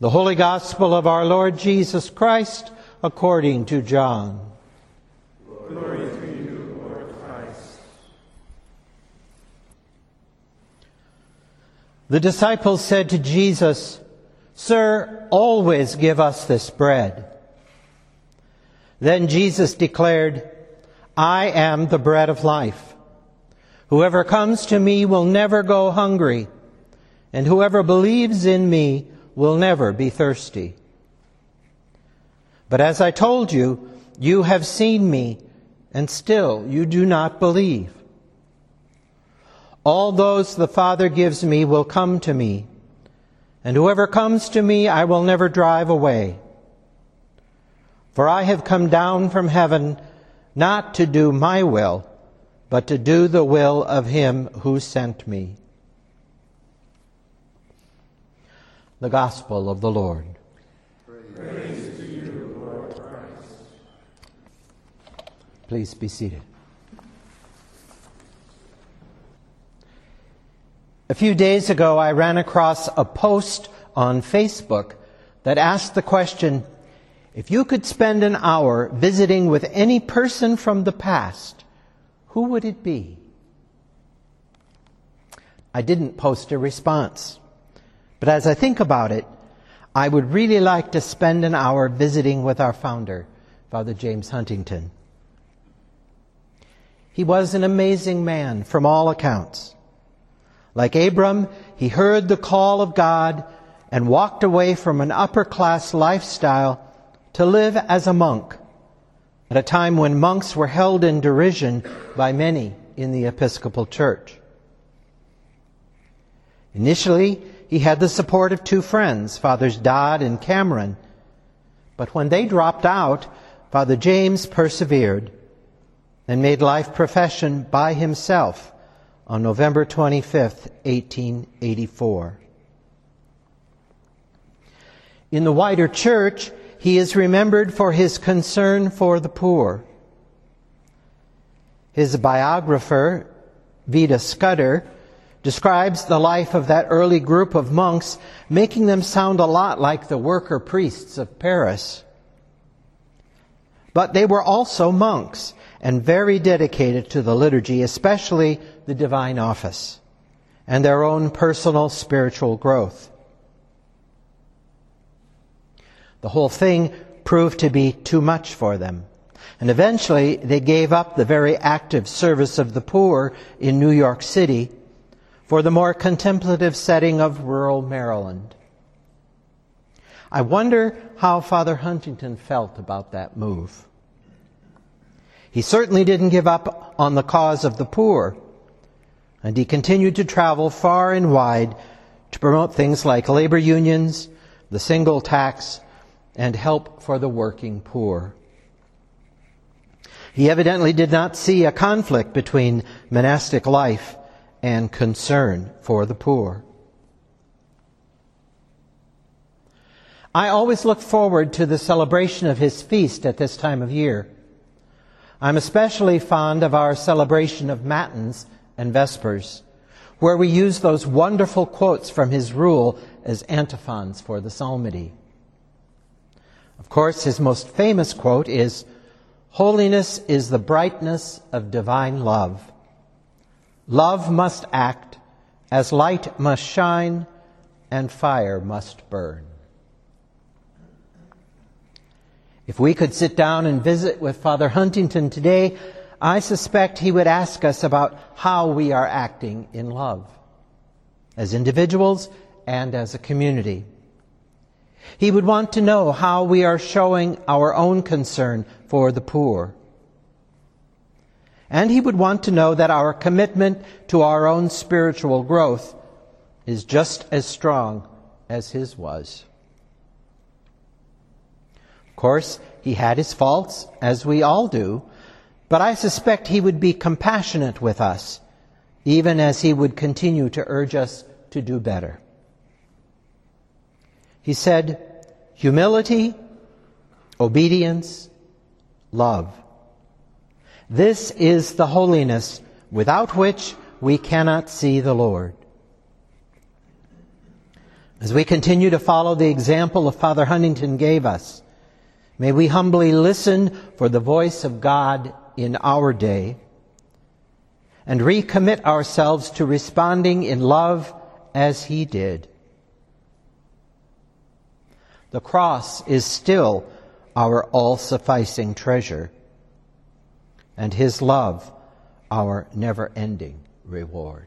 The Holy Gospel of our Lord Jesus Christ according to John. Glory to you, Lord Christ. The disciples said to Jesus, Sir, always give us this bread. Then Jesus declared, I am the bread of life. Whoever comes to me will never go hungry, and whoever believes in me will never be thirsty. But as I told you, you have seen me, and still you do not believe. All those the Father gives me will come to me, and whoever comes to me I will never drive away. For I have come down from heaven not to do my will, but to do the will of him who sent me. The Gospel of the Lord. Praise you, Lord Christ. Please be seated. A few days ago, I ran across a post on Facebook that asked the question if you could spend an hour visiting with any person from the past, who would it be? I didn't post a response. But as I think about it, I would really like to spend an hour visiting with our founder, Father James Huntington. He was an amazing man from all accounts. Like Abram, he heard the call of God and walked away from an upper class lifestyle to live as a monk at a time when monks were held in derision by many in the Episcopal Church. Initially, he had the support of two friends, Fathers Dodd and Cameron. But when they dropped out, Father James persevered and made life profession by himself on November 25th, 1884. In the wider church, he is remembered for his concern for the poor. His biographer, Vida Scudder, describes the life of that early group of monks, making them sound a lot like the worker priests of Paris. But they were also monks and very dedicated to the liturgy, especially the divine office and their own personal spiritual growth. The whole thing proved to be too much for them. And eventually they gave up the very active service of the poor in New York City for the more contemplative setting of rural Maryland. I wonder how Father Huntington felt about that move. He certainly didn't give up on the cause of the poor, and he continued to travel far and wide to promote things like labor unions, the single tax, and help for the working poor. He evidently did not see a conflict between monastic life and concern for the poor. I always look forward to the celebration of his feast at this time of year. I'm especially fond of our celebration of Matins and Vespers, where we use those wonderful quotes from his rule as antiphons for the psalmody. Of course, his most famous quote is, Holiness is the brightness of divine love. Love must act as light must shine and fire must burn. If we could sit down and visit with Father Huntington today, I suspect he would ask us about how we are acting in love, as individuals and as a community. He would want to know how we are showing our own concern for the poor and he would want to know that our commitment to our own spiritual growth is just as strong as his was. Of course, he had his faults, as we all do, but I suspect he would be compassionate with us, even as he would continue to urge us to do better. He said, humility, obedience, love. This is the holiness without which we cannot see the Lord. As we continue to follow the example of Father Huntington gave us, may we humbly listen for the voice of God in our day and recommit ourselves to responding in love as he did. The cross is still our all sufficing treasure, and his love our never ending reward.